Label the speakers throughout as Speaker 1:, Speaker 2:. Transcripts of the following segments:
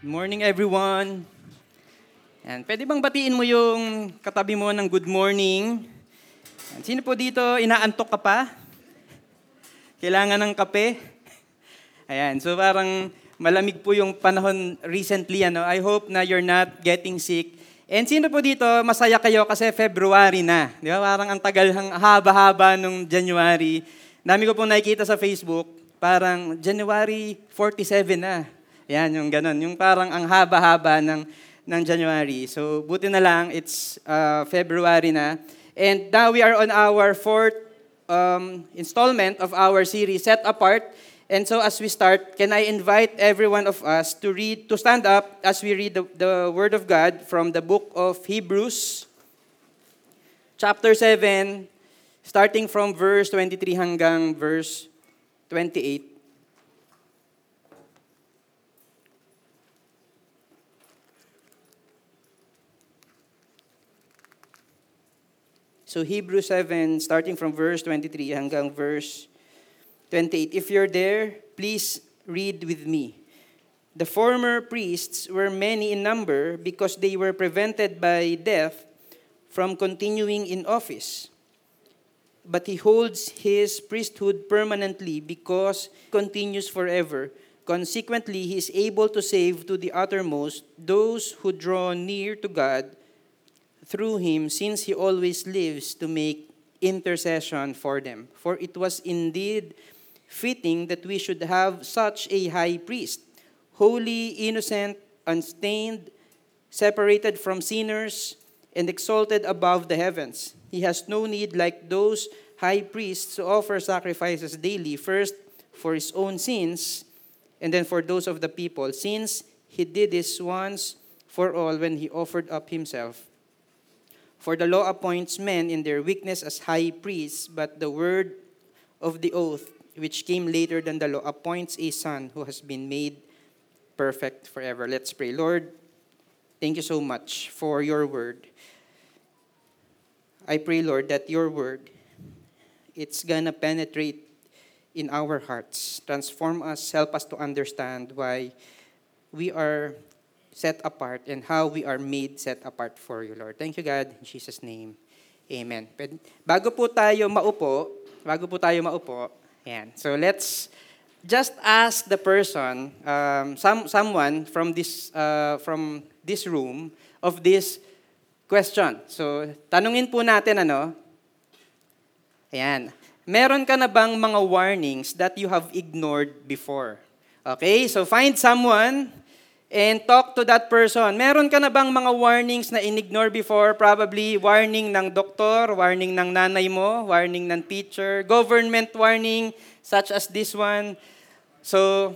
Speaker 1: Morning, everyone. Yan. Pwede bang batiin mo yung katabi mo ng good morning? Yan. Sino po dito, inaantok ka pa? Kailangan ng kape? Ayan, so parang malamig po yung panahon recently. Ano? I hope na you're not getting sick. And sino po dito, masaya kayo kasi February na. Di ba? Parang ang tagal, haba-haba nung January. Dami ko pong nakikita sa Facebook, parang January 47 na. Yan, yung ganun. Yung parang ang haba-haba ng, ng January. So, buti na lang, it's uh, February na. And now we are on our fourth um, installment of our series, Set Apart. And so as we start, can I invite every one of us to read, to stand up as we read the, the Word of God from the book of Hebrews, chapter 7, starting from verse 23 hanggang verse 28. So Hebrews 7, starting from verse 23 hanggang verse 28. If you're there, please read with me. The former priests were many in number because they were prevented by death from continuing in office. But he holds his priesthood permanently because continues forever. Consequently, he is able to save to the uttermost those who draw near to God through him, since he always lives to make intercession for them. For it was indeed fitting that we should have such a high priest, holy, innocent, unstained, separated from sinners, and exalted above the heavens. He has no need, like those high priests, to offer sacrifices daily, first for his own sins, and then for those of the people, since he did this once for all when he offered up himself. For the law appoints men in their weakness as high priests, but the word of the oath, which came later than the law, appoints a son who has been made perfect forever. Let's pray. Lord, thank you so much for your word. I pray, Lord, that your word, it's gonna penetrate in our hearts, transform us, help us to understand why we are set apart and how we are made set apart for you, Lord. Thank you, God. In Jesus' name, amen. Bago po tayo maupo, bago po tayo maupo, yan. So let's just ask the person, um, some, someone from this, uh, from this room of this question. So, tanungin po natin ano, Ayan. Meron ka na bang mga warnings that you have ignored before? Okay, so find someone and talk to that person. Meron ka na bang mga warnings na inignore before? Probably warning ng doktor, warning ng nanay mo, warning ng teacher, government warning such as this one. So,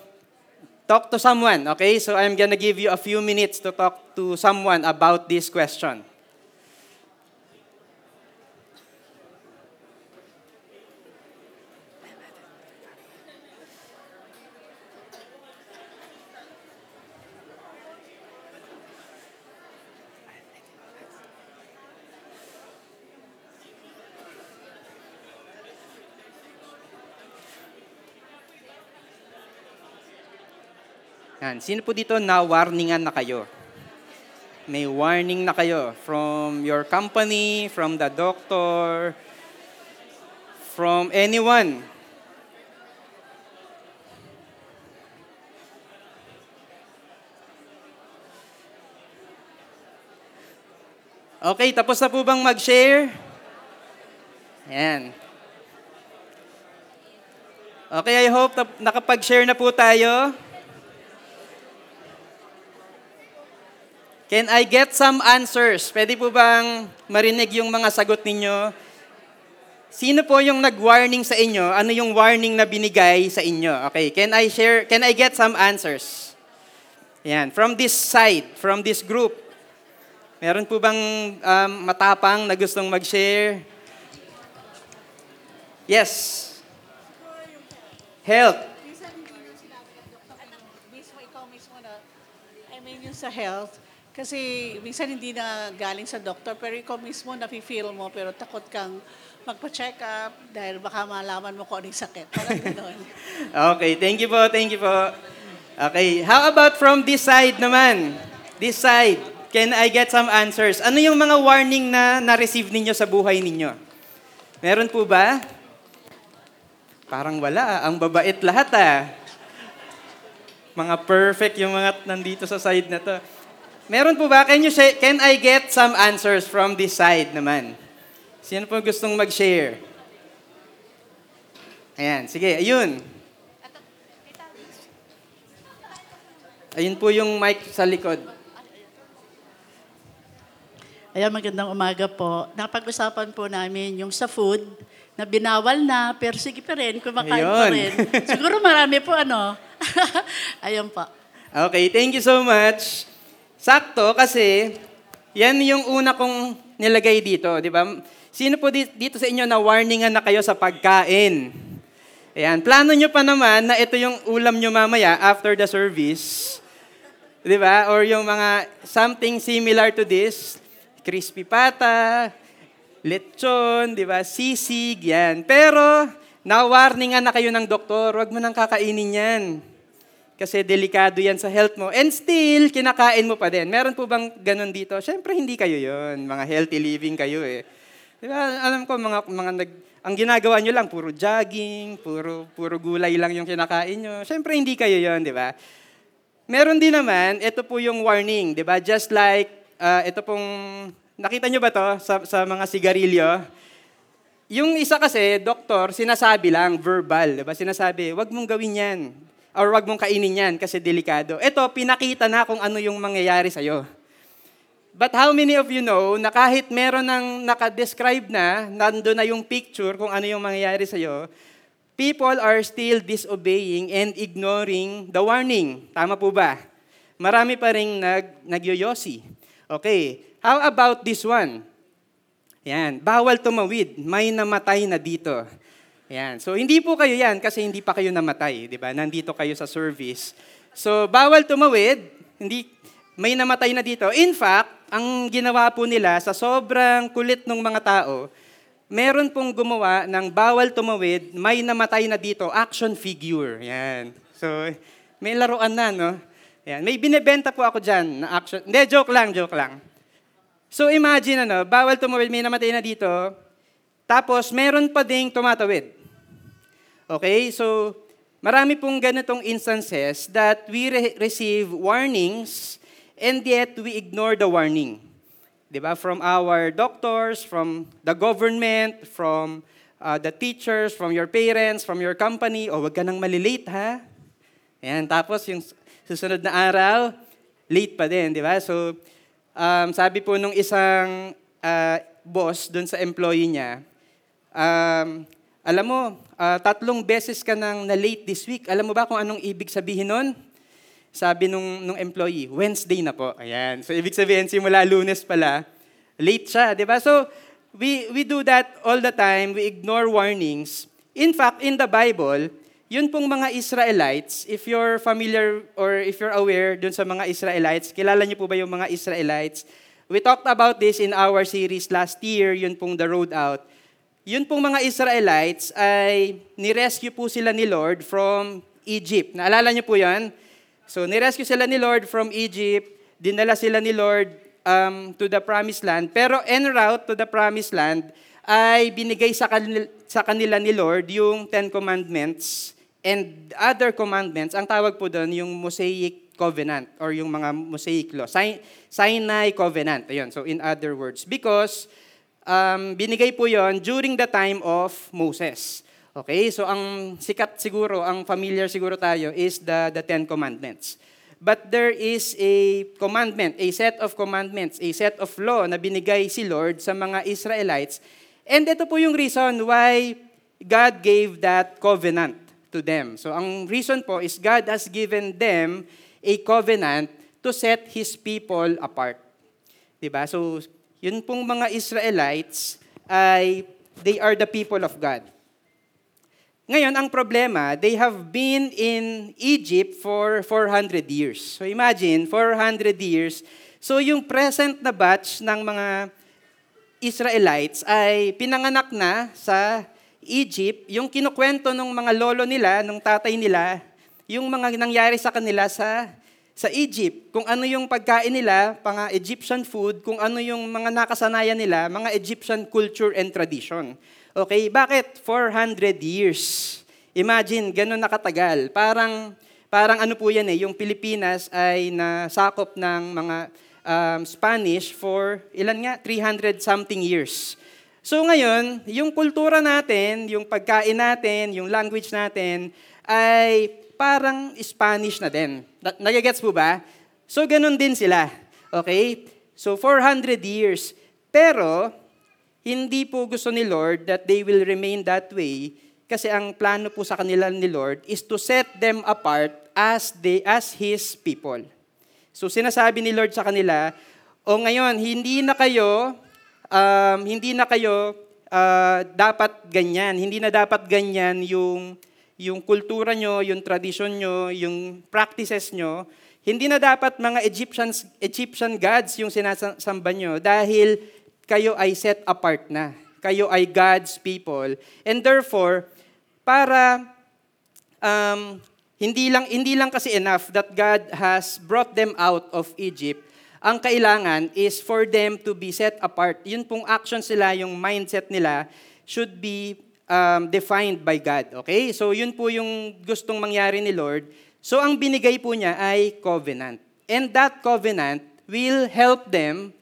Speaker 1: talk to someone, okay? So I'm gonna give you a few minutes to talk to someone about this question. Yan. Sino po dito na warningan na kayo? May warning na kayo from your company, from the doctor, from anyone. Okay, tapos na po bang mag-share? Ayan. Okay, I hope na- nakapag-share na po tayo. Can I get some answers? Pwede po bang marinig yung mga sagot ninyo? Sino po yung nag-warning sa inyo? Ano yung warning na binigay sa inyo? Okay, can I share, can I get some answers? Yan, from this side, from this group. Meron po bang um, matapang na gustong mag-share? Yes. Health.
Speaker 2: Minsan hindi nyo sinabi ng doktor I mean yung sa health, kasi minsan hindi na galing sa doktor, pero ikaw mismo nafe-feel mo, pero takot kang magpa-check up dahil baka malaman mo kung anong sakit. Parang gano'n.
Speaker 1: Okay, thank you po, thank you po. Okay, how about from this side naman? This side. Can I get some answers? Ano yung mga warning na na-receive ninyo sa buhay ninyo? Meron po ba? Parang wala. ah. Ang babait lahat ah. Mga perfect yung mga nandito sa side na to. Meron po ba? Can, you say, can I get some answers from this side naman? Sino po gustong mag-share? Ayan, sige, ayun. Ayun po yung mic sa likod.
Speaker 3: Ayan, magandang umaga po. Napag-usapan po namin yung sa food na binawal na, pero sige pa rin, kumakain pa
Speaker 1: Ayun.
Speaker 3: rin. Siguro marami po ano. Ayun po.
Speaker 1: Okay, thank you so much. Sakto kasi yan yung una kong nilagay dito, di ba? Sino po di- dito sa inyo na warningan na kayo sa pagkain? Ayan, plano nyo pa naman na ito yung ulam nyo mamaya after the service. Di ba? Or yung mga something similar to this, crispy pata, lechon, di ba? Sisig, yan. Pero, na-warningan na kayo ng doktor, wag mo nang kakainin yan. Kasi delikado yan sa health mo. And still, kinakain mo pa din. Meron po bang ganun dito? Siyempre, hindi kayo yon Mga healthy living kayo eh. Di ba? Alam ko, mga, mga nag, ang ginagawa nyo lang, puro jogging, puro, puro gulay lang yung kinakain nyo. Siyempre, hindi kayo yon di ba? Meron din naman, ito po yung warning, di ba? Just like, ah, ito pong, nakita nyo ba to sa, sa mga sigarilyo? Yung isa kasi, doktor, sinasabi lang, verbal, di ba? Sinasabi, wag mong gawin yan. Or wag mong kainin yan kasi delikado. Ito, pinakita na kung ano yung mangyayari sa'yo. But how many of you know na kahit meron ng nakadescribe na, nando na yung picture kung ano yung mangyayari sa'yo, people are still disobeying and ignoring the warning. Tama po ba? Marami pa rin nag, nagyoyosi. Okay, how about this one? Yan, bawal tumawid, may namatay na dito. Yan. So hindi po kayo yan kasi hindi pa kayo namatay, 'di ba? Nandito kayo sa service. So bawal tumawid, hindi may namatay na dito. In fact, ang ginawa po nila sa sobrang kulit ng mga tao, meron pong gumawa ng bawal tumawid, may namatay na dito, action figure. Yan. So may laruan na, no? Yan. May binebenta po ako diyan na action. Hindi, joke lang, joke lang. So imagine ano, bawal tumawid, may namatay na dito. Tapos meron pa ding tumatawid. Okay? So marami pong ganitong instances that we re- receive warnings and yet we ignore the warning. 'Di ba? From our doctors, from the government, from uh, the teachers, from your parents, from your company, o wag ka nang malilate ha. Ayan, tapos yung susunod na araw, late pa din, di ba? So, um, sabi po nung isang uh, boss doon sa employee niya, um, alam mo, uh, tatlong beses ka nang na-late this week. Alam mo ba kung anong ibig sabihin nun? Sabi nung, nung employee, Wednesday na po. Ayan. So, ibig sabihin, simula lunes pala, late siya, di ba? So, we, we do that all the time. We ignore warnings. In fact, in the Bible, yun pong mga Israelites, if you're familiar or if you're aware dun sa mga Israelites, kilala niyo po ba yung mga Israelites? We talked about this in our series last year, yun pong The Road Out. Yun pong mga Israelites ay nirescue po sila ni Lord from Egypt. Naalala niyo po yan? So, nirescue sila ni Lord from Egypt, dinala sila ni Lord um, to the promised land. Pero en route to the promised land, ay binigay sa kanila, sa kanila ni Lord yung Ten Commandments and other commandments. Ang tawag po doon yung Mosaic Covenant or yung mga Mosaic Law. Sin- Sinai Covenant. Ayun. So in other words, because um, binigay po yon during the time of Moses. Okay, so ang sikat siguro, ang familiar siguro tayo is the, the Ten Commandments. But there is a commandment, a set of commandments, a set of law na binigay si Lord sa mga Israelites. And ito po yung reason why God gave that covenant to them. So ang reason po is God has given them a covenant to set His people apart. Diba? So yun pong mga Israelites ay they are the people of God. Ngayon, ang problema, they have been in Egypt for 400 years. So imagine, 400 years. So yung present na batch ng mga Israelites ay pinanganak na sa Egypt. Yung kinukwento ng mga lolo nila, ng tatay nila, yung mga nangyari sa kanila sa sa Egypt, kung ano yung pagkain nila, mga Egyptian food, kung ano yung mga nakasanayan nila, mga Egyptian culture and tradition. Okay, bakit 400 years? Imagine, ganun nakatagal. Parang, parang ano po yan eh, yung Pilipinas ay nasakop ng mga um, Spanish for, ilan nga, 300 something years. So ngayon, yung kultura natin, yung pagkain natin, yung language natin, ay parang Spanish na din. Na- Nagigets po ba? So ganun din sila. Okay? So 400 years. Pero, hindi po gusto ni Lord that they will remain that way kasi ang plano po sa kanila ni Lord is to set them apart as they as his people. So sinasabi ni Lord sa kanila, o ngayon hindi na kayo um, hindi na kayo ah, dapat ganyan, hindi na dapat ganyan yung yung kultura nyo, yung tradisyon nyo, yung practices nyo, hindi na dapat mga Egyptians, Egyptian gods yung sinasamba nyo dahil kayo ay set apart na. Kayo ay God's people. And therefore, para um, hindi lang hindi lang kasi enough that God has brought them out of Egypt. Ang kailangan is for them to be set apart. Yun pong actions nila, yung mindset nila should be um, defined by God. Okay? So yun po yung gustong mangyari ni Lord. So ang binigay po niya ay covenant. And that covenant will help them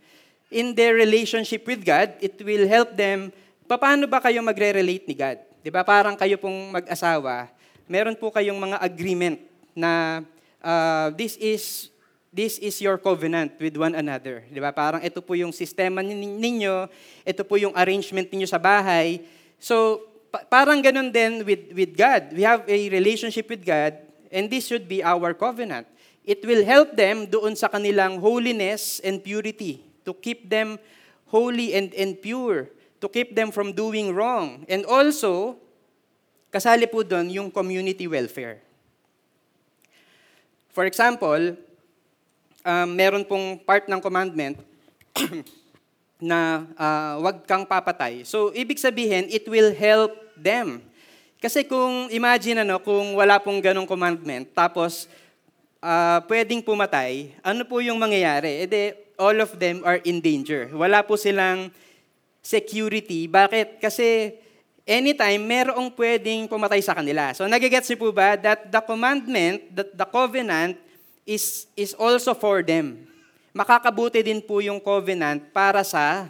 Speaker 1: in their relationship with God. It will help them. Paano ba kayo magre-relate ni God? ba? Parang kayo pong mag-asawa, meron po kayong mga agreement na uh, this is this is your covenant with one another. 'Di ba? Parang ito po yung sistema nin- ninyo, ito po yung arrangement ninyo sa bahay. So, pa- parang ganun din with with God. We have a relationship with God and this should be our covenant. It will help them doon sa kanilang holiness and purity to keep them holy and and pure, to keep them from doing wrong. And also, kasali po doon yung community welfare. For example, um, meron pong part ng commandment na uh, wag kang papatay. So, ibig sabihin, it will help them. Kasi kung imagine ano, kung wala pong ganong commandment, tapos uh, pwedeng pumatay, ano po yung mangyayari? E de, all of them are in danger. Wala po silang security. Bakit? Kasi anytime, merong pwedeng pumatay sa kanila. So, nagigets niyo po ba that the commandment, that the covenant is, is also for them. Makakabuti din po yung covenant para sa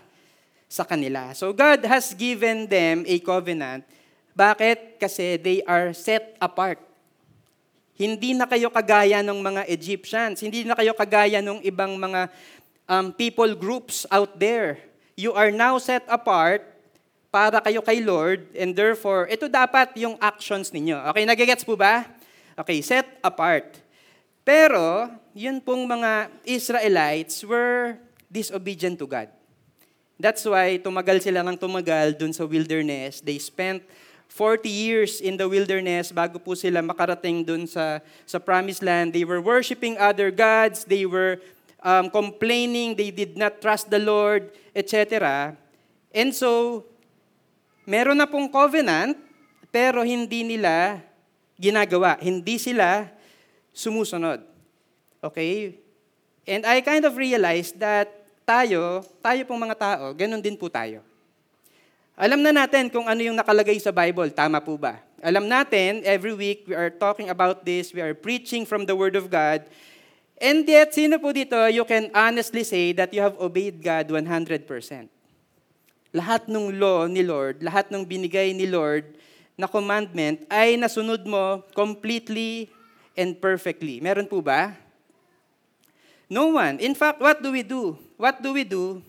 Speaker 1: sa kanila. So God has given them a covenant. Bakit? Kasi they are set apart. Hindi na kayo kagaya ng mga Egyptians. Hindi na kayo kagaya ng ibang mga um, people groups out there. You are now set apart para kayo kay Lord and therefore, ito dapat yung actions ninyo. Okay, nagigets po ba? Okay, set apart. Pero, yun pong mga Israelites were disobedient to God. That's why tumagal sila ng tumagal dun sa wilderness. They spent 40 years in the wilderness bago po sila makarating dun sa, sa promised land. They were worshiping other gods. They were um, complaining. They did not trust the Lord, etc. And so, meron na pong covenant, pero hindi nila ginagawa. Hindi sila sumusunod. Okay? And I kind of realized that tayo, tayo pong mga tao, ganun din po tayo. Alam na natin kung ano yung nakalagay sa Bible, tama po ba? Alam natin, every week we are talking about this, we are preaching from the Word of God, and yet, sino po dito, you can honestly say that you have obeyed God 100%. Lahat ng law ni Lord, lahat ng binigay ni Lord na commandment ay nasunod mo completely and perfectly. Meron po ba? No one. In fact, what do we do? What do we do?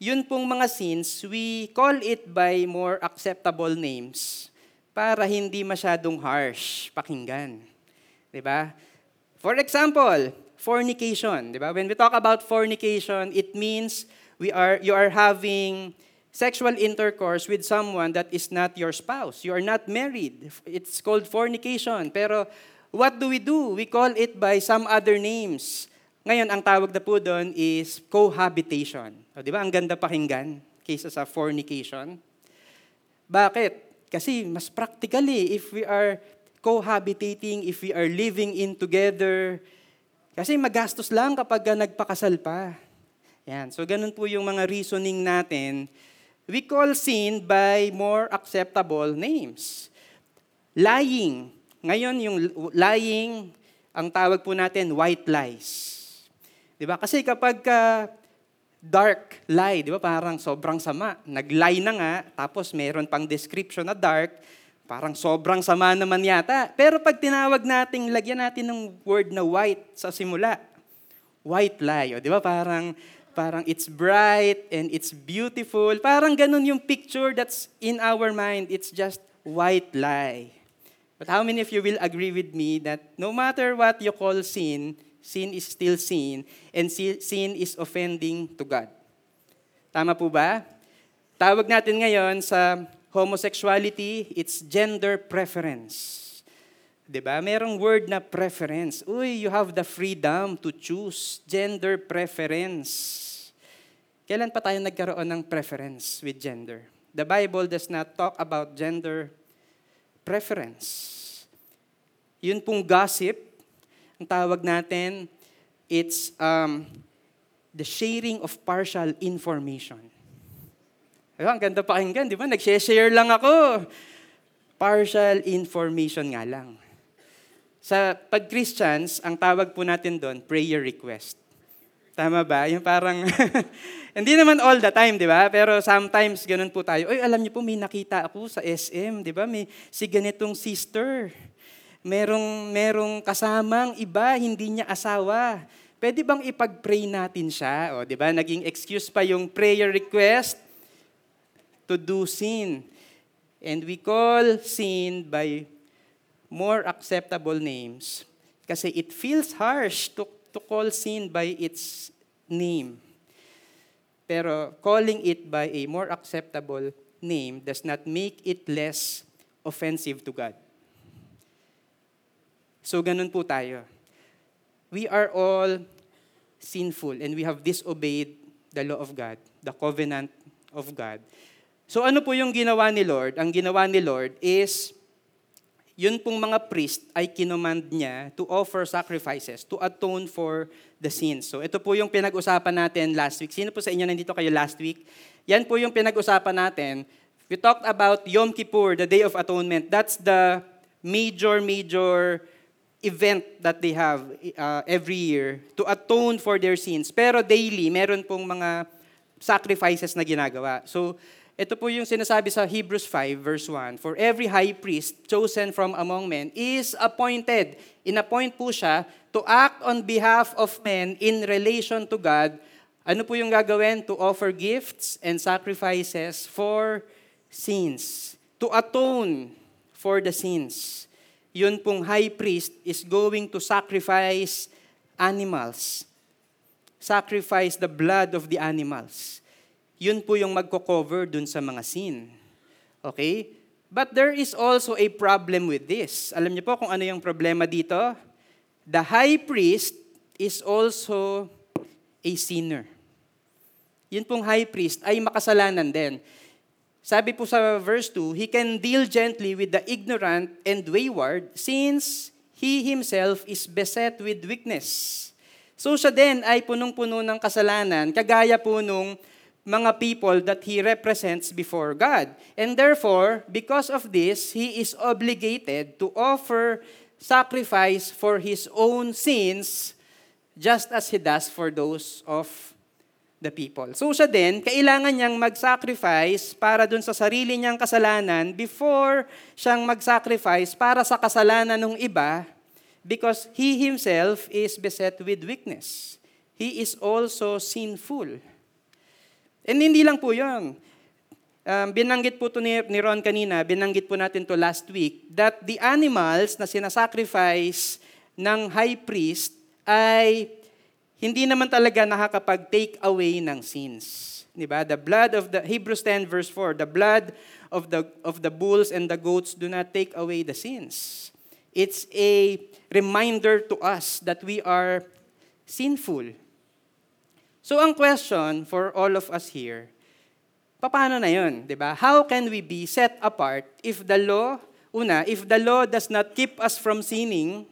Speaker 1: Yun pong mga sins, we call it by more acceptable names para hindi masyadong harsh pakinggan. 'Di ba? For example, fornication, 'di ba? When we talk about fornication, it means we are you are having sexual intercourse with someone that is not your spouse. You are not married. It's called fornication. Pero what do we do? We call it by some other names. Ngayon, ang tawag na po doon is cohabitation. O, di ba? Ang ganda pakinggan kaysa sa fornication. Bakit? Kasi mas practically, if we are cohabitating, if we are living in together. Kasi magastos lang kapag ka nagpakasal pa. Yan. So ganun po yung mga reasoning natin. We call sin by more acceptable names. Lying. Ngayon yung lying, ang tawag po natin white lies. 'Di ba? Kasi kapag ka dark lie, 'di ba? Parang sobrang sama. Nag-lie na nga, tapos meron pang description na dark, parang sobrang sama naman yata. Pero pag tinawag nating lagyan natin ng word na white sa simula, white lie, o 'di ba? Parang parang it's bright and it's beautiful. Parang ganun yung picture that's in our mind. It's just white lie. But how many of you will agree with me that no matter what you call sin, sin is still sin, and sin is offending to God? Tama po ba? Tawag natin ngayon sa homosexuality, it's gender preference. 'Di ba? Merong word na preference. Uy, you have the freedom to choose gender preference. Kailan pa tayo nagkaroon ng preference with gender? The Bible does not talk about gender preference. Yun pong gossip, ang tawag natin, it's um, the sharing of partial information. Diba? Ang ganda pakinggan, di ba? Nag-share lang ako. Partial information nga lang. Sa pag-Christians, ang tawag po natin doon, prayer request. Tama ba? Yung parang, hindi naman all the time, di ba? Pero sometimes ganun po tayo. Oy, alam niyo po, may nakita ako sa SM, di ba? May si ganitong sister. Merong, merong kasamang iba, hindi niya asawa. Pwede bang ipag-pray natin siya? O, di ba? Naging excuse pa yung prayer request to do sin. And we call sin by more acceptable names kasi it feels harsh to to call sin by its name. Pero calling it by a more acceptable name does not make it less offensive to God. So ganun po tayo. We are all sinful and we have disobeyed the law of God, the covenant of God. So ano po yung ginawa ni Lord? Ang ginawa ni Lord is yun pong mga priest ay kinomand niya to offer sacrifices to atone for the sins. So ito po yung pinag-usapan natin last week. Sino po sa inyo nandito kayo last week? Yan po yung pinag-usapan natin. We talked about Yom Kippur, the Day of Atonement. That's the major, major event that they have uh, every year to atone for their sins. Pero daily, meron pong mga sacrifices na ginagawa. So, ito po yung sinasabi sa Hebrews 5 verse 1. For every high priest chosen from among men is appointed. Inappoint po siya to act on behalf of men in relation to God. Ano po yung gagawin? To offer gifts and sacrifices for sins. To atone for the sins. Yun pong high priest is going to sacrifice animals. Sacrifice the blood of the animals yun po yung magko-cover dun sa mga sin. Okay? But there is also a problem with this. Alam niyo po kung ano yung problema dito? The high priest is also a sinner. Yun pong high priest ay makasalanan din. Sabi po sa verse 2, He can deal gently with the ignorant and wayward since He Himself is beset with weakness. So siya din ay punong-puno ng kasalanan, kagaya po nung mga people that he represents before God. And therefore, because of this, he is obligated to offer sacrifice for his own sins just as he does for those of the people. So siya din, kailangan niyang mag-sacrifice para dun sa sarili niyang kasalanan before siyang mag-sacrifice para sa kasalanan ng iba because he himself is beset with weakness. He is also sinful. And hindi lang po yun. Um, binanggit po to ni, ni Ron kanina, binanggit po natin to last week, that the animals na sinasacrifice ng high priest ay hindi naman talaga nakakapag-take away ng sins. Di ba? The blood of the, Hebrews 10 verse 4, the blood of the, of the bulls and the goats do not take away the sins. It's a reminder to us that we are sinful So ang question for all of us here, paano na yun, di ba? How can we be set apart if the law Una, if the law does not keep us from sinning,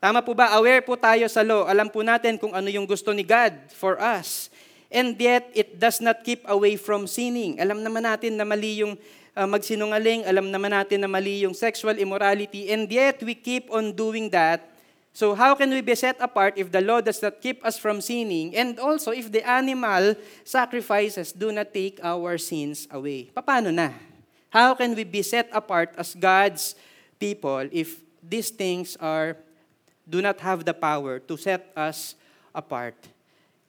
Speaker 1: tama po ba? Aware po tayo sa law. Alam po natin kung ano yung gusto ni God for us. And yet, it does not keep away from sinning. Alam naman natin na mali yung uh, magsinungaling. Alam naman natin na mali yung sexual immorality. And yet, we keep on doing that. So how can we be set apart if the law does not keep us from sinning? And also, if the animal sacrifices do not take our sins away. Paano na? How can we be set apart as God's people if these things are do not have the power to set us apart?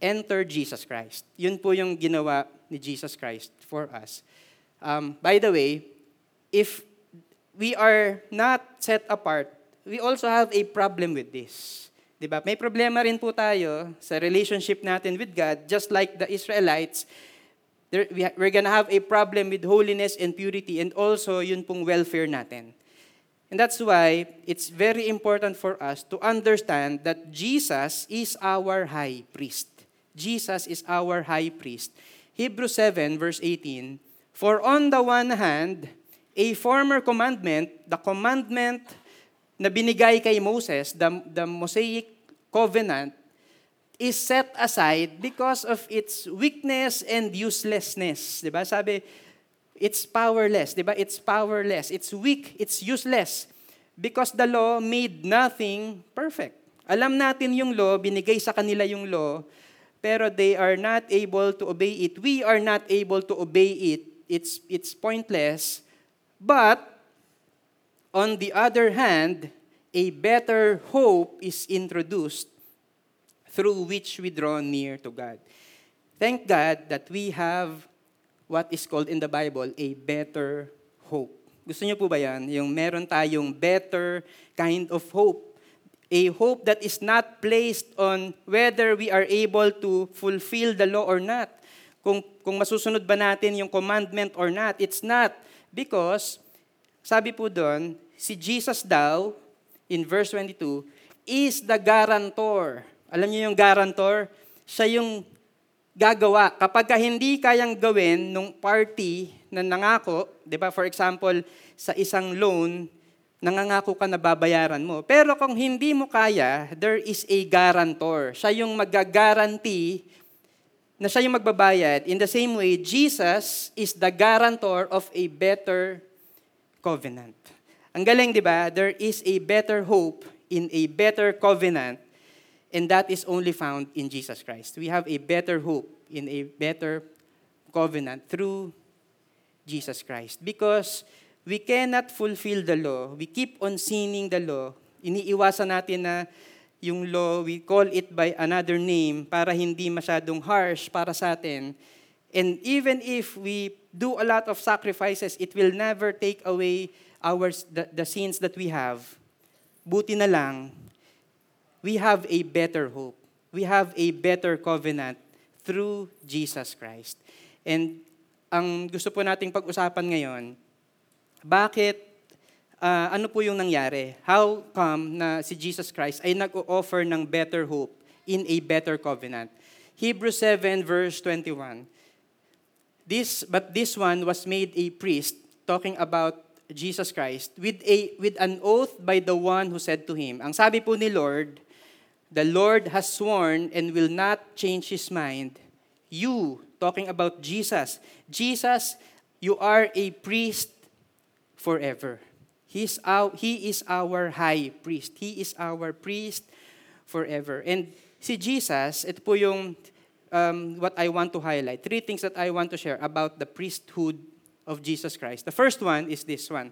Speaker 1: Enter Jesus Christ. Yun po yung ginawa ni Jesus Christ for us. Um, by the way, if we are not set apart, we also have a problem with this. 'Di ba? May problema rin po tayo sa relationship natin with God just like the Israelites there, we ha- we're gonna have a problem with holiness and purity and also yun pong welfare natin. And that's why it's very important for us to understand that Jesus is our high priest. Jesus is our high priest. Hebrews 7 verse 18, For on the one hand, a former commandment, the commandment na binigay kay Moses, the, the Mosaic covenant, is set aside because of its weakness and uselessness. 'Di ba? Sabi, it's powerless, 'di ba? It's powerless, it's weak, it's useless because the law made nothing perfect. Alam natin yung law, binigay sa kanila yung law, pero they are not able to obey it. We are not able to obey it. It's it's pointless. But on the other hand, a better hope is introduced through which we draw near to God. Thank God that we have what is called in the Bible a better hope. Gusto niyo po ba yan? Yung meron tayong better kind of hope. A hope that is not placed on whether we are able to fulfill the law or not. Kung, kung masusunod ba natin yung commandment or not. It's not. Because, sabi po doon, si Jesus daw, in verse 22, is the guarantor alam niyo yung guarantor? Siya yung gagawa. Kapag ka hindi kayang gawin nung party na nangako, di ba, for example, sa isang loan, nangangako ka na babayaran mo. Pero kung hindi mo kaya, there is a guarantor. Siya yung mag-guarantee na siya yung magbabayad. In the same way, Jesus is the guarantor of a better covenant. Ang galing, di ba? There is a better hope in a better covenant And that is only found in Jesus Christ. We have a better hope in a better covenant through Jesus Christ. Because we cannot fulfill the law. We keep on sinning the law. Iniiwasan natin na yung law, we call it by another name para hindi masyadong harsh para sa atin. And even if we do a lot of sacrifices, it will never take away our, the, the sins that we have. Buti na lang, we have a better hope. We have a better covenant through Jesus Christ. And ang gusto po nating pag-usapan ngayon, bakit, uh, ano po yung nangyari? How come na si Jesus Christ ay nag-o-offer ng better hope in a better covenant? Hebrews 7 verse 21. This, but this one was made a priest, talking about Jesus Christ, with, a, with an oath by the one who said to him. Ang sabi po ni Lord, the Lord has sworn and will not change his mind. You, talking about Jesus, Jesus, you are a priest forever. He's our, he is our high priest. He is our priest forever. And si Jesus, ito po yung um, what I want to highlight. Three things that I want to share about the priesthood of Jesus Christ. The first one is this one.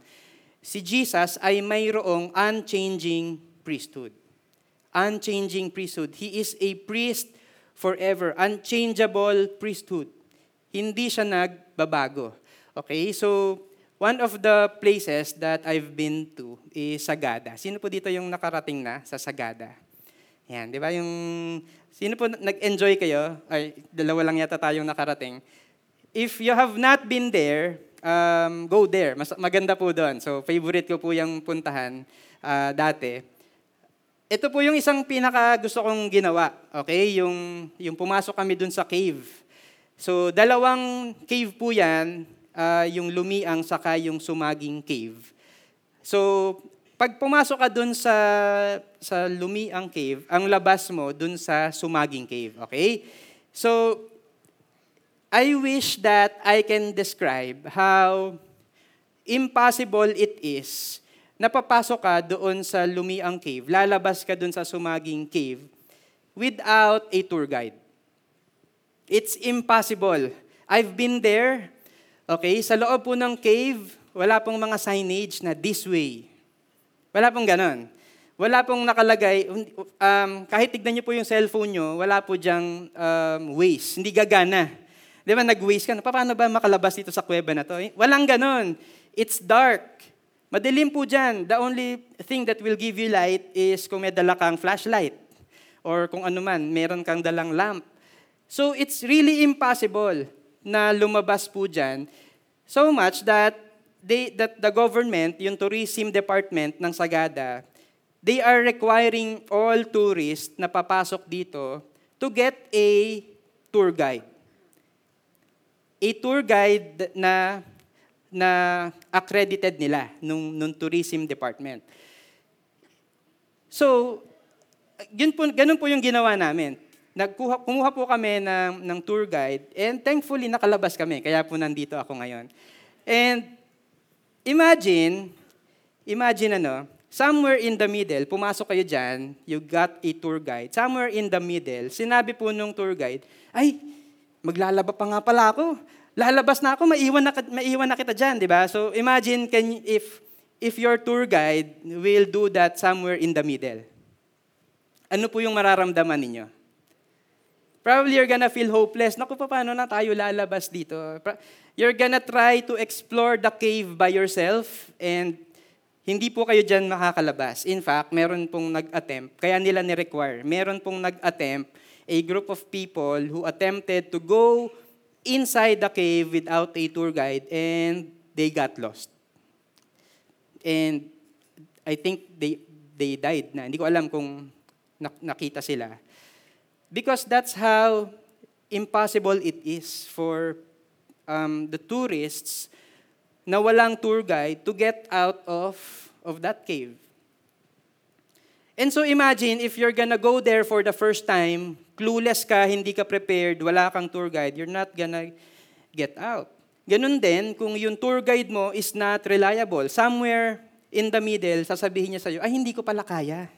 Speaker 1: Si Jesus ay mayroong unchanging priesthood unchanging priesthood. He is a priest forever, unchangeable priesthood. Hindi siya nagbabago. Okay, so one of the places that I've been to is Sagada. Sino po dito yung nakarating na sa Sagada? Yan, di ba yung, sino po nag-enjoy kayo? Ay, dalawa lang yata tayong nakarating. If you have not been there, um, go there. Mas, maganda po doon. So, favorite ko po yung puntahan uh, dati. Ito po yung isang pinaka gusto kong ginawa, okay? Yung, yung pumasok kami dun sa cave. So, dalawang cave po yan, uh, yung lumiang saka yung sumaging cave. So, pag pumasok ka dun sa, sa Lumiang Cave, ang labas mo dun sa Sumaging Cave. Okay? So, I wish that I can describe how impossible it is na papasok ka doon sa Lumiang Cave, lalabas ka doon sa Sumaging Cave without a tour guide. It's impossible. I've been there. Okay, sa loob po ng cave, wala pong mga signage na this way. Wala pong ganon. Wala pong nakalagay, um, kahit tignan niyo po yung cellphone niyo, wala po diyang um, waste. Hindi gagana. Di ba, nag-waste ka paano ba makalabas dito sa kuweba na to? Walang ganon. It's dark. Madilim po dyan. The only thing that will give you light is kung may dala kang flashlight or kung ano man, meron kang dalang lamp. So it's really impossible na lumabas po dyan so much that they, that the government, yung tourism department ng Sagada, they are requiring all tourists na papasok dito to get a tour guide. A tour guide na na accredited nila nung, nung tourism department. So, yun po, ganun po yung ginawa namin. Nagkuha, kumuha po kami ng, ng tour guide and thankfully nakalabas kami. Kaya po nandito ako ngayon. And imagine, imagine ano, somewhere in the middle, pumasok kayo dyan, you got a tour guide. Somewhere in the middle, sinabi po nung tour guide, ay, maglalaba pa nga pala ako. Lalabas na ako, maiwan na, maiwan na kita dyan, di ba? So imagine can, if, if your tour guide will do that somewhere in the middle ano po yung mararamdaman ninyo? Probably you're gonna feel hopeless. Naku, pa, paano na tayo lalabas dito? You're gonna try to explore the cave by yourself and hindi po kayo dyan makakalabas. In fact, meron pong nag-attempt, kaya nila ni-require, meron pong nag-attempt, a group of people who attempted to go inside the cave without a tour guide and they got lost. And I think they they died na. Hindi ko alam kung nak- nakita sila. Because that's how impossible it is for um, the tourists na walang tour guide to get out of, of that cave. And so imagine if you're gonna go there for the first time, clueless ka, hindi ka prepared, wala kang tour guide, you're not gonna get out. Ganun din kung yung tour guide mo is not reliable. Somewhere in the middle, sasabihin niya sa'yo, ay hindi ko pala kaya.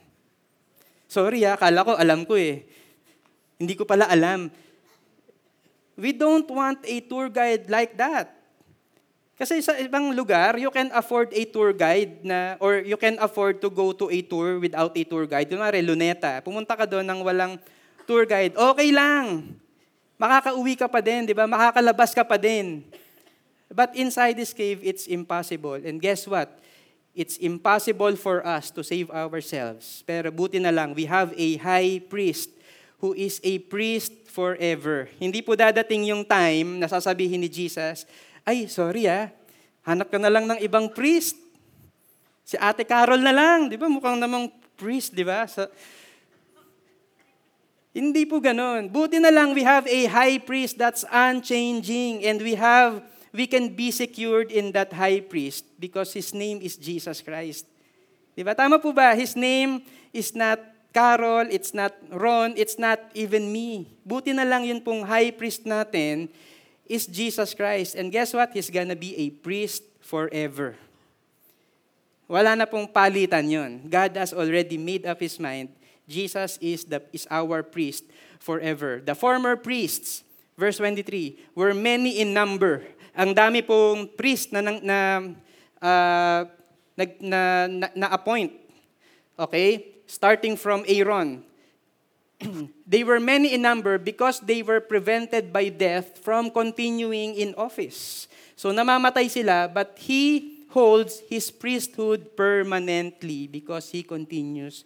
Speaker 1: Sorry ah, kala ko alam ko eh. Hindi ko pala alam. We don't want a tour guide like that. Kasi sa ibang lugar, you can afford a tour guide na, or you can afford to go to a tour without a tour guide. Kunwari, Luneta. Pumunta ka doon ng walang tour guide. Okay lang. Makakauwi ka pa din, di ba? Makakalabas ka pa din. But inside this cave, it's impossible. And guess what? It's impossible for us to save ourselves. Pero buti na lang, we have a high priest who is a priest forever. Hindi po dadating yung time na sasabihin ni Jesus, ay, sorry ah, hanap ka na lang ng ibang priest. Si Ate Carol na lang, di ba? Mukhang namang priest, di ba? Sa, hindi po ganon. Buti na lang we have a high priest that's unchanging and we have we can be secured in that high priest because his name is Jesus Christ. Di ba? Tama po ba? His name is not Carol, it's not Ron, it's not even me. Buti na lang yun pong high priest natin is Jesus Christ. And guess what? He's gonna be a priest forever. Wala na pong palitan yun. God has already made up His mind. Jesus is, the, is our priest forever. The former priests, verse 23, were many in number. Ang dami pong priest na, na, na, uh, nag, na, na, na-appoint. Okay? Starting from Aaron. they were many in number because they were prevented by death from continuing in office. So namamatay sila, but he holds his priesthood permanently because he continues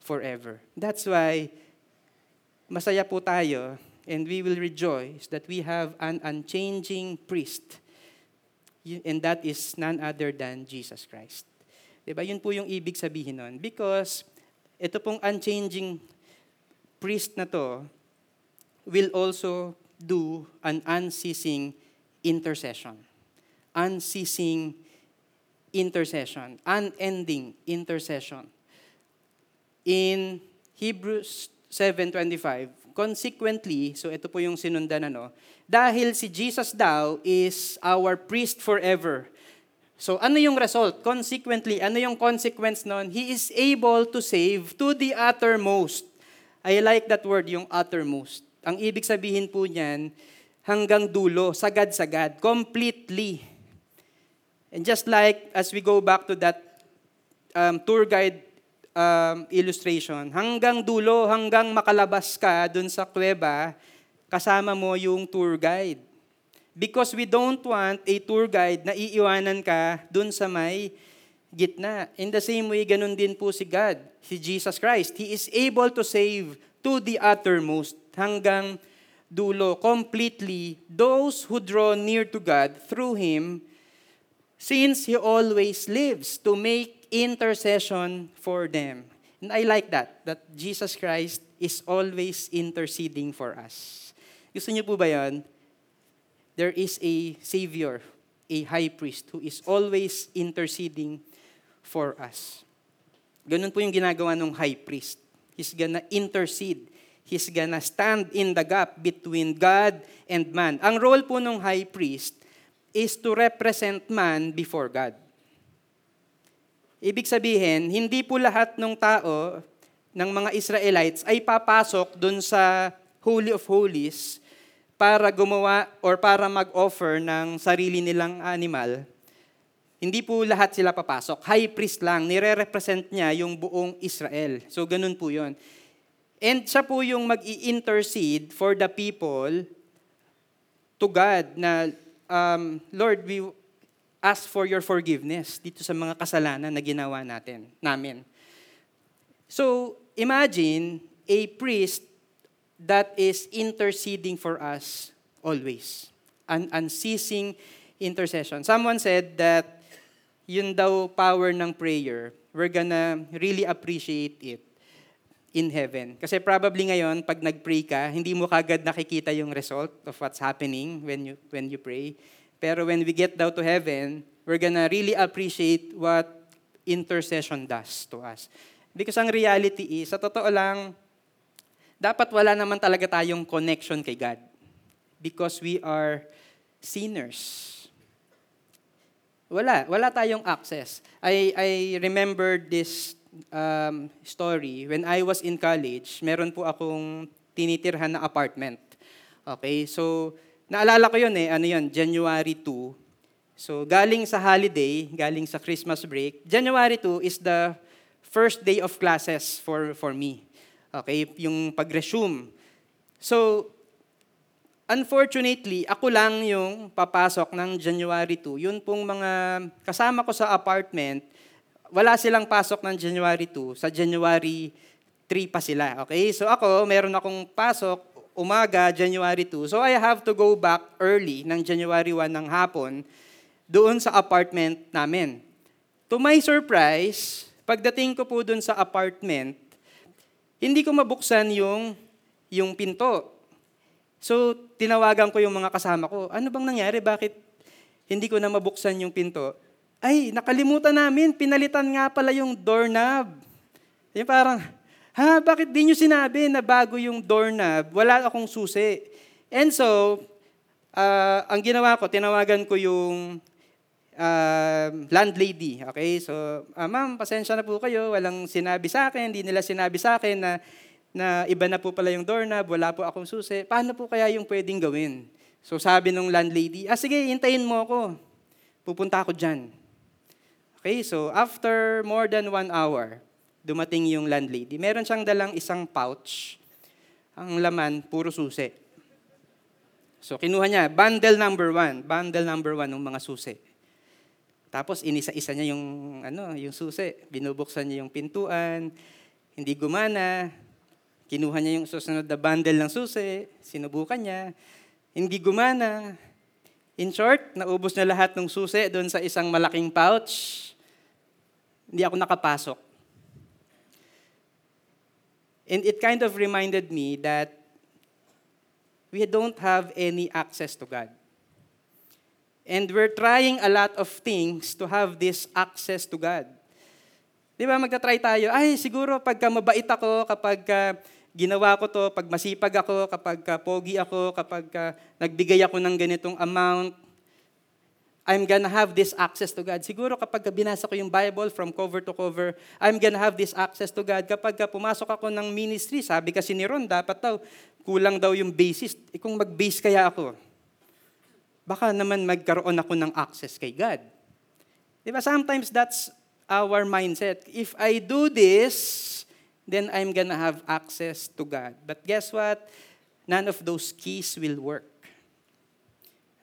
Speaker 1: forever. That's why masaya po tayo and we will rejoice that we have an unchanging priest. And that is none other than Jesus Christ. Diba? Yun po yung ibig sabihin nun. Because ito pong unchanging priest na to will also do an unceasing intercession. Unceasing intercession, unending intercession. In Hebrews 7.25, consequently, so ito po yung sinundan ano, dahil si Jesus daw is our priest forever. So ano yung result? Consequently, ano yung consequence nun? He is able to save to the uttermost. I like that word, yung uttermost. Ang ibig sabihin po niyan, hanggang dulo, sagad-sagad, completely. And just like as we go back to that um, tour guide um, illustration, hanggang dulo, hanggang makalabas ka dun sa kuweba, kasama mo yung tour guide. Because we don't want a tour guide na iiwanan ka dun sa may gitna. In the same way, ganun din po si God, si Jesus Christ. He is able to save to the uttermost, hanggang dulo, completely, those who draw near to God through Him, since He always lives to make intercession for them. And I like that, that Jesus Christ is always interceding for us. Gusto niyo po ba yan? There is a Savior, a High Priest, who is always interceding for us. Ganun po yung ginagawa ng High Priest. He's gonna intercede He's gonna stand in the gap between God and man. Ang role po ng high priest is to represent man before God. Ibig sabihin, hindi po lahat ng tao, ng mga Israelites, ay papasok dun sa Holy of Holies para gumawa or para mag-offer ng sarili nilang animal. Hindi po lahat sila papasok. High priest lang, nire-represent niya yung buong Israel. So ganun po yon. And siya po yung mag-i-intercede for the people to God na, um, Lord, we ask for your forgiveness dito sa mga kasalanan na ginawa natin, namin. So, imagine a priest that is interceding for us always. An unceasing intercession. Someone said that yun daw power ng prayer, we're gonna really appreciate it in heaven. Kasi probably ngayon, pag nag-pray ka, hindi mo kagad nakikita yung result of what's happening when you, when you pray. Pero when we get down to heaven, we're gonna really appreciate what intercession does to us. Because ang reality is, sa totoo lang, dapat wala naman talaga tayong connection kay God. Because we are sinners. Wala, wala tayong access. I, I remember this um, story, when I was in college, meron po akong tinitirhan na apartment. Okay, so naalala ko yun eh, ano yun, January 2. So galing sa holiday, galing sa Christmas break, January 2 is the first day of classes for, for me. Okay, yung pag-resume. So, unfortunately, ako lang yung papasok ng January 2. Yun pong mga kasama ko sa apartment, wala silang pasok ng January 2, sa January 3 pa sila. Okay? So ako, meron akong pasok umaga, January 2. So I have to go back early ng January 1 ng hapon doon sa apartment namin. To my surprise, pagdating ko po doon sa apartment, hindi ko mabuksan yung, yung pinto. So, tinawagan ko yung mga kasama ko, ano bang nangyari? Bakit hindi ko na mabuksan yung pinto? ay, nakalimutan namin, pinalitan nga pala yung doorknob. Yung parang, ha, bakit di nyo sinabi na bago yung doorknob, wala akong susi. And so, uh, ang ginawa ko, tinawagan ko yung uh, landlady. Okay, so, uh, ma'am, pasensya na po kayo, walang sinabi sa akin, hindi nila sinabi sa akin na, na iba na po pala yung doorknob, wala po akong susi. Paano po kaya yung pwedeng gawin? So sabi nung landlady, ah sige, hintayin mo ako. Pupunta ako dyan. Okay, so after more than one hour, dumating yung landlady. Meron siyang dalang isang pouch. Ang laman, puro susi. So kinuha niya, bundle number one. Bundle number one ng mga susi. Tapos inisa-isa niya yung, ano, yung susi. Binubuksan niya yung pintuan. Hindi gumana. Kinuha niya yung susunod na bundle ng susi. Sinubukan niya. Hindi gumana. In short, naubos na lahat ng susi doon sa isang malaking pouch. Hindi ako nakapasok. And it kind of reminded me that we don't have any access to God. And we're trying a lot of things to have this access to God. Di ba, magta-try tayo, ay, siguro pagka mabait ako, kapag ka ginawa ko to, pag masipag ako, kapag ka pogi ako, kapag ka nagbigay ako ng ganitong amount, I'm gonna have this access to God. Siguro kapag ka binasa ko yung Bible from cover to cover, I'm gonna have this access to God. Kapag ka pumasok ako ng ministry, sabi kasi ni Ron, dapat daw, kulang daw yung basis. E kung mag-base kaya ako, baka naman magkaroon ako ng access kay God. Di ba? Sometimes that's our mindset. If I do this, then I'm gonna have access to God. But guess what? None of those keys will work.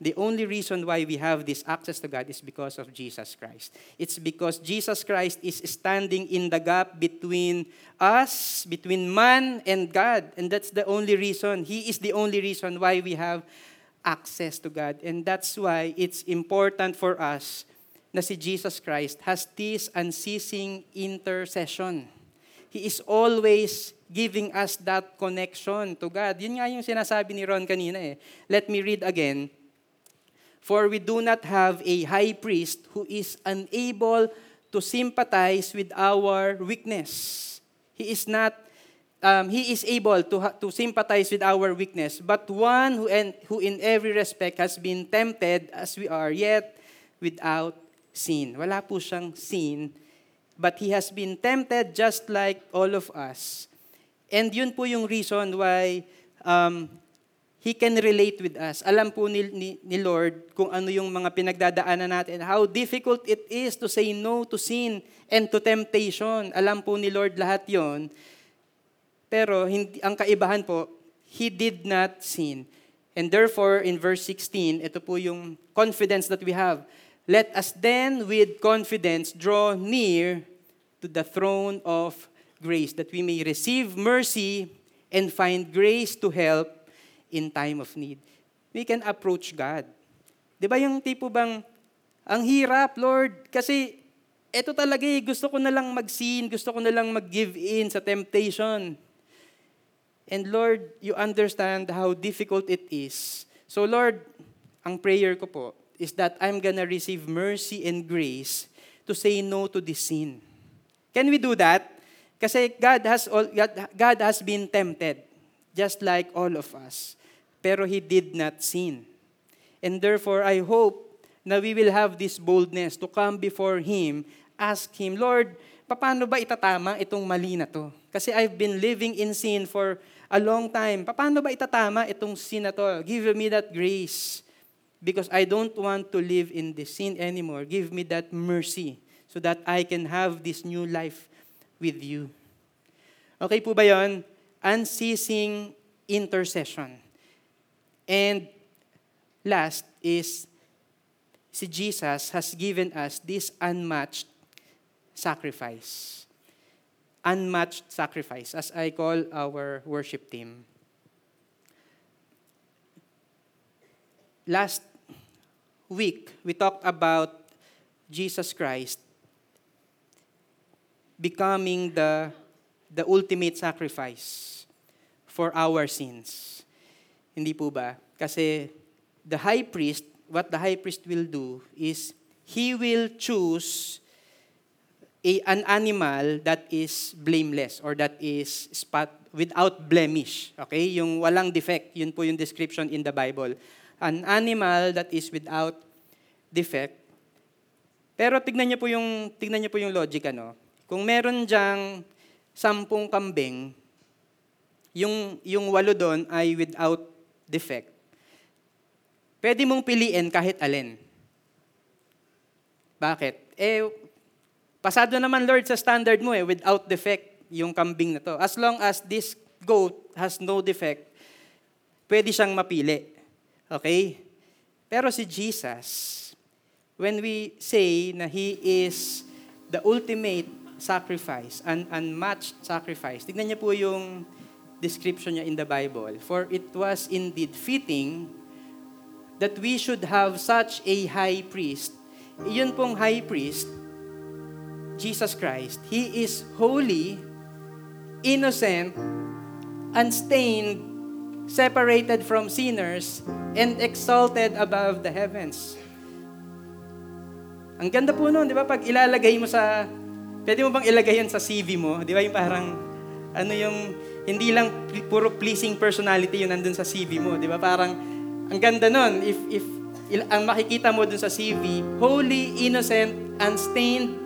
Speaker 1: The only reason why we have this access to God is because of Jesus Christ. It's because Jesus Christ is standing in the gap between us, between man and God. And that's the only reason. He is the only reason why we have access to God. And that's why it's important for us na si Jesus Christ has this unceasing intercession. He is always giving us that connection to God. Yun nga yung sinasabi ni Ron kanina eh. Let me read again. For we do not have a high priest who is unable to sympathize with our weakness. He is not um, he is able to, ha- to sympathize with our weakness, but one who, en- who in every respect has been tempted as we are, yet without sin. Wala po siyang sin, but he has been tempted just like all of us. And yun po yung reason why um, he can relate with us. Alam po ni, ni, ni Lord kung ano yung mga pinagdadaanan natin, how difficult it is to say no to sin and to temptation. Alam po ni Lord lahat yon. Pero hindi, ang kaibahan po, he did not sin. And therefore, in verse 16, ito po yung confidence that we have. Let us then with confidence draw near to the throne of grace that we may receive mercy and find grace to help in time of need. We can approach God. Di ba yung tipo bang, ang hirap, Lord, kasi ito talaga eh, gusto ko na lang mag-sin, gusto ko na lang mag-give in sa temptation. And Lord, you understand how difficult it is. So Lord, ang prayer ko po, is that I'm gonna receive mercy and grace to say no to this sin. Can we do that? Kasi God has, all, God, God has been tempted, just like all of us. Pero He did not sin. And therefore, I hope na we will have this boldness to come before Him, ask Him, Lord, paano ba itatama itong mali na to? Kasi I've been living in sin for a long time. Paano ba itatama itong sin na to? Give me that grace because I don't want to live in this sin anymore. Give me that mercy so that I can have this new life with you. Okay po ba yon? Unceasing intercession. And last is si Jesus has given us this unmatched sacrifice. Unmatched sacrifice, as I call our worship team. Last week, we talked about Jesus Christ becoming the, the ultimate sacrifice for our sins. Hindi po ba? Kasi the high priest, what the high priest will do is he will choose a, an animal that is blameless or that is spot without blemish. Okay? Yung walang defect, yun po yung description in the Bible. An animal that is without defect. Pero tignan niyo po yung tignan niyo po yung logic ano. Kung meron diyang sampung kambing, yung yung walo doon ay without defect. Pwede mong piliin kahit alin. Bakit? Eh pasado naman Lord sa standard mo eh without defect yung kambing na to. As long as this goat has no defect, pwede siyang mapili. Okay? Pero si Jesus, when we say na He is the ultimate sacrifice, an unmatched sacrifice, tignan niyo po yung description niya in the Bible. For it was indeed fitting that we should have such a high priest. Iyon pong high priest, Jesus Christ. He is holy, innocent, unstained, separated from sinners, and exalted above the heavens. Ang ganda po noon, di ba? Pag ilalagay mo sa, pwede mo bang ilagay yan sa CV mo? Di ba yung parang, ano yung, hindi lang puro pleasing personality yun nandun sa CV mo. Di ba? Parang, ang ganda nun. If, if, il- ang makikita mo dun sa CV, holy, innocent, unstained,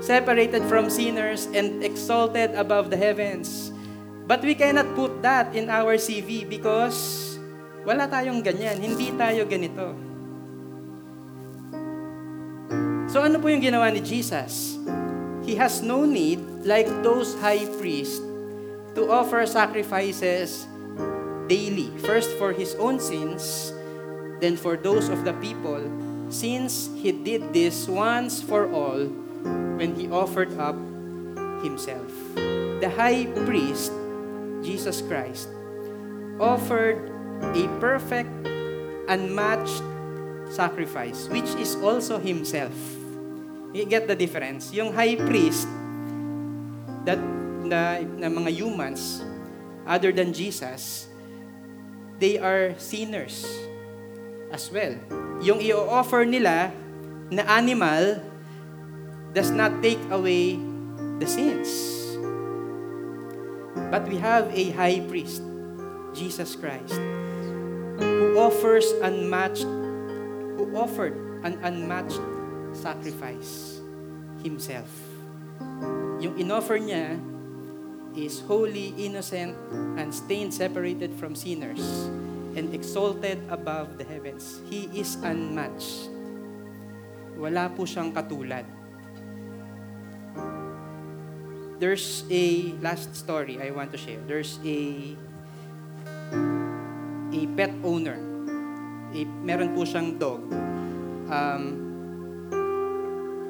Speaker 1: separated from sinners, and exalted above the heavens. But we cannot put that in our CV because wala tayong ganyan. Hindi tayo ganito. So ano po yung ginawa ni Jesus? He has no need, like those high priests, to offer sacrifices daily. First for his own sins, then for those of the people, since he did this once for all when he offered up himself. The high priest, Jesus Christ, offered a perfect, unmatched sacrifice, which is also himself. You get the difference? Yung high priest, that na, na mga humans, other than Jesus, they are sinners as well. Yung i-offer nila na animal does not take away the sins. But we have a high priest, Jesus Christ, who offers unmatched, who offered an unmatched sacrifice himself. Yung inoffer niya is holy, innocent, unstained, separated from sinners, and exalted above the heavens. He is unmatched. Wala po siyang katulad. There's a last story I want to share. There's a a pet owner. A, meron po siyang dog. Um,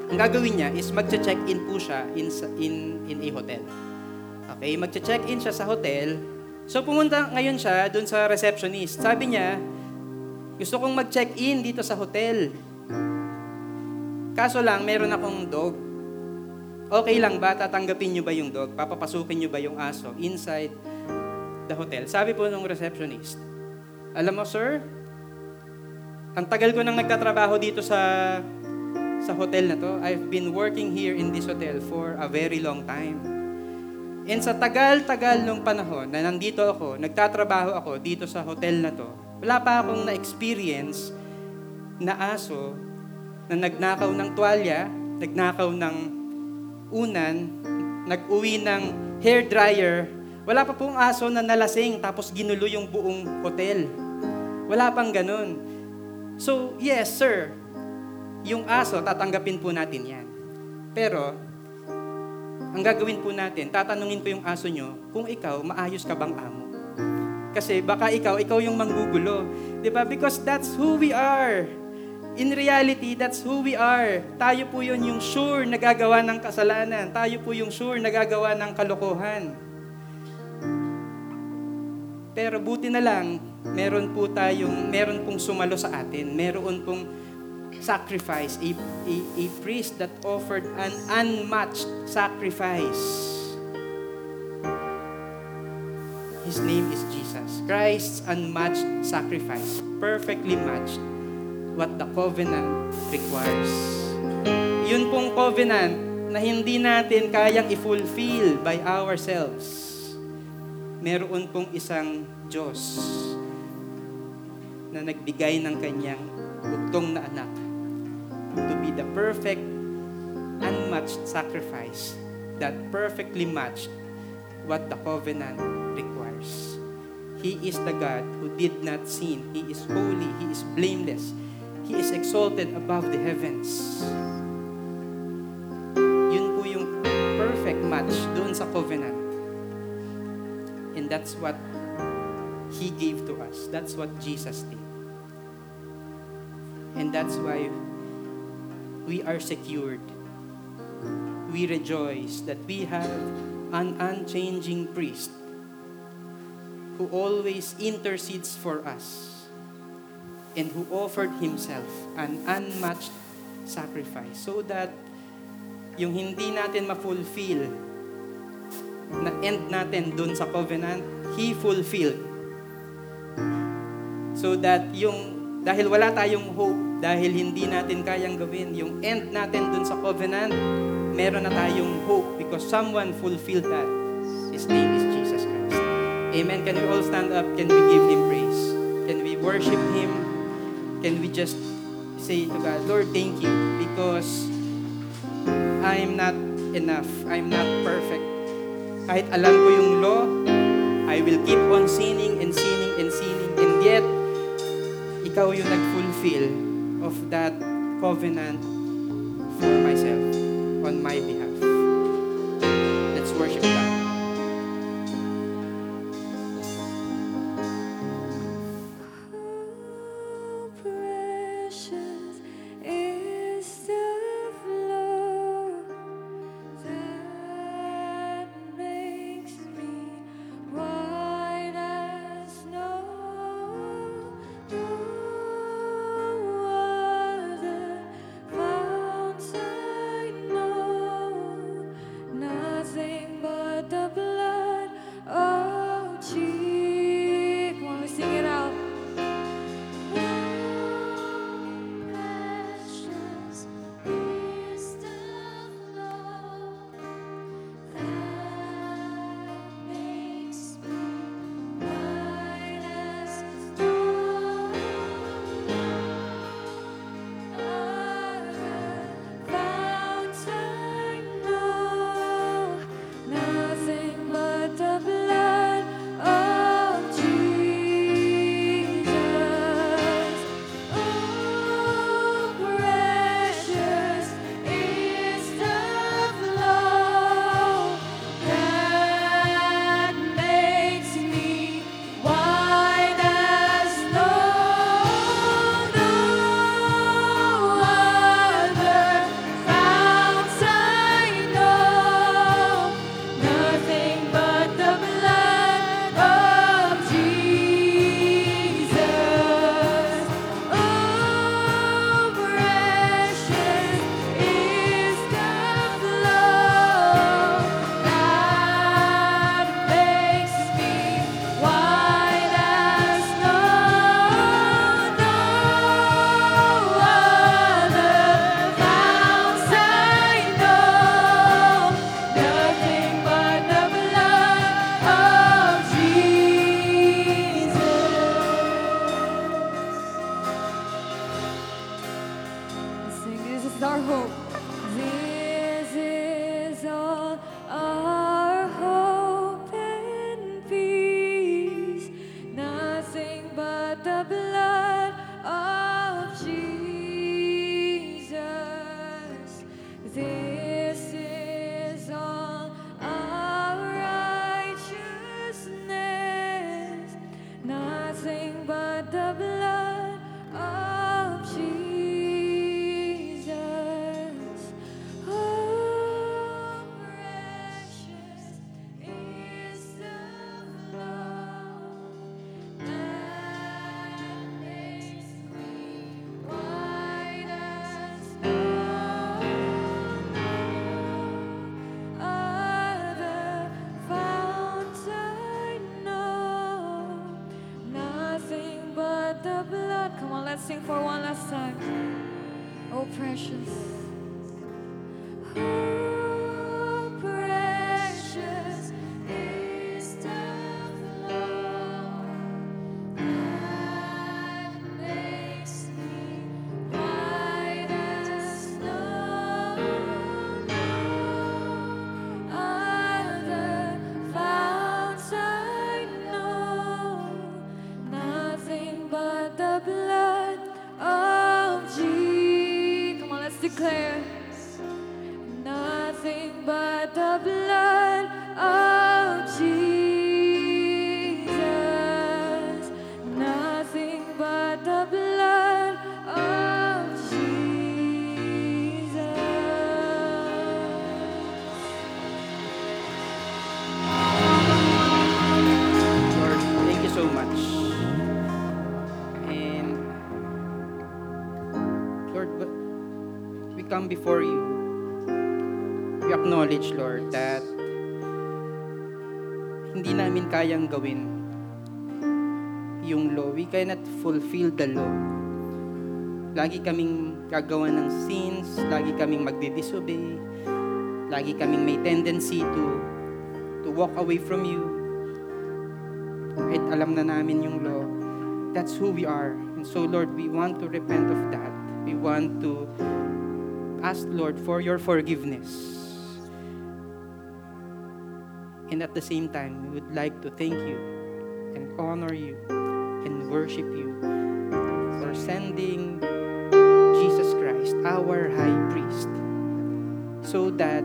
Speaker 1: ang gagawin niya is magche-check-in po siya in, in, in a hotel. Okay, magche-check-in siya sa hotel. So pumunta ngayon siya dun sa receptionist. Sabi niya, gusto kong mag-check-in dito sa hotel. Kaso lang, meron akong dog. Okay lang ba? Tatanggapin niyo ba yung dog? Papapasukin niyo ba yung aso inside the hotel? Sabi po nung receptionist, alam mo sir, ang tagal ko nang nagtatrabaho dito sa sa hotel na to. I've been working here in this hotel for a very long time. And sa tagal-tagal nung panahon na nandito ako, nagtatrabaho ako dito sa hotel na to, wala pa akong na-experience na aso na nagnakaw ng tuwalya, nagnakaw ng unan, nag-uwi ng hair dryer. Wala pa pong aso na nalasing tapos ginulo yung buong hotel. Wala pang ganun. So, yes, sir, yung aso, tatanggapin po natin yan. Pero, ang gagawin po natin, tatanungin po yung aso nyo, kung ikaw, maayos ka bang amo? Kasi baka ikaw, ikaw yung manggugulo. Di ba? Because that's who we are. In reality, that's who we are. Tayo po yun yung sure na gagawa ng kasalanan. Tayo po yung sure na gagawa ng kalokohan. Pero buti na lang, meron po tayong, meron pong sumalo sa atin. Meron pong sacrifice, a, a, a priest that offered an unmatched sacrifice. His name is Jesus. Christ's unmatched sacrifice, perfectly matched what the covenant requires. Yun pong covenant na hindi natin kayang i-fulfill by ourselves. Meron pong isang Diyos na nagbigay ng kanyang bugtong na anak to be the perfect, unmatched sacrifice that perfectly matched what the covenant requires. He is the God who did not sin. He is holy. He is blameless. He is exalted above the heavens. Yun po yung perfect match doon sa covenant. And that's what He gave to us. That's what Jesus did. And that's why we are secured. We rejoice that we have an unchanging priest who always intercedes for us and who offered himself an unmatched sacrifice so that yung hindi natin ma-fulfill na end natin dun sa covenant, He fulfilled. So that yung, dahil wala tayong hope
Speaker 4: dahil hindi natin kayang gawin. Yung end natin dun sa covenant, meron na tayong hope because someone fulfilled that. His name is Jesus Christ. Amen. Can we all stand up? Can we give Him praise? Can we worship Him? Can we just say to God, Lord, thank you because I'm not enough. I'm not perfect. Kahit alam ko yung law, I will keep on sinning and sinning and sinning. And yet, ikaw yung nag-fulfill of that covenant for myself on my behalf.
Speaker 1: come
Speaker 4: before you, we acknowledge, Lord, that hindi namin kayang gawin yung law. We cannot fulfill the law.
Speaker 1: Lagi kaming gagawa ng sins, lagi kaming magdi-disobey, lagi kaming may tendency to to walk away from you. Kahit alam na namin yung law, that's who we are. And so, Lord, we want to repent of that. We want to ask Lord for your forgiveness. And at the same time, we would like to thank you and honor you and worship you for sending Jesus Christ, our high priest, so that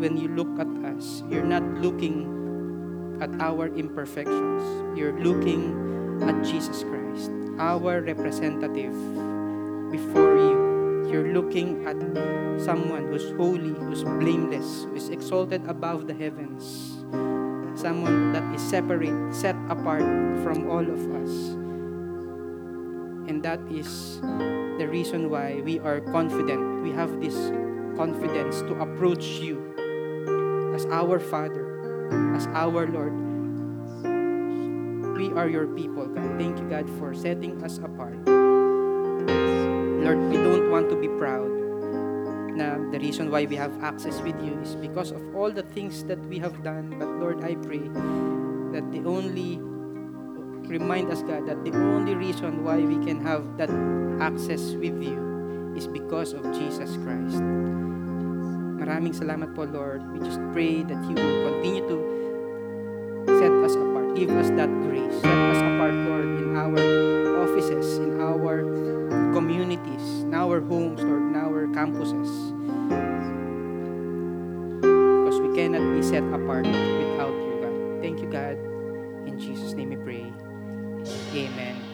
Speaker 1: when you look at us, you're not looking at our imperfections. You're looking at Jesus Christ, our representative before you. You're looking at someone who's holy, who's blameless, who's exalted above the heavens. Someone that is separate, set apart from all of us. And that is the reason why we are confident. We have this confidence to approach you as our Father, as our Lord. We are your people, God. Thank you, God, for setting us apart. Lord, we want to be proud. Na the reason why we have access with you is because of all the things that we have done. But Lord, I pray that the only remind us, God, that the only reason why we can have that access with you is because of Jesus Christ. Maraming salamat po, Lord. We just pray that you will continue to set us apart. Give us that grace. Set us apart, Lord, in our offices, in our communities, in our homes, Lord, in our campuses. Because we cannot be set apart without you, God. Thank you, God. In Jesus' name we pray. Amen.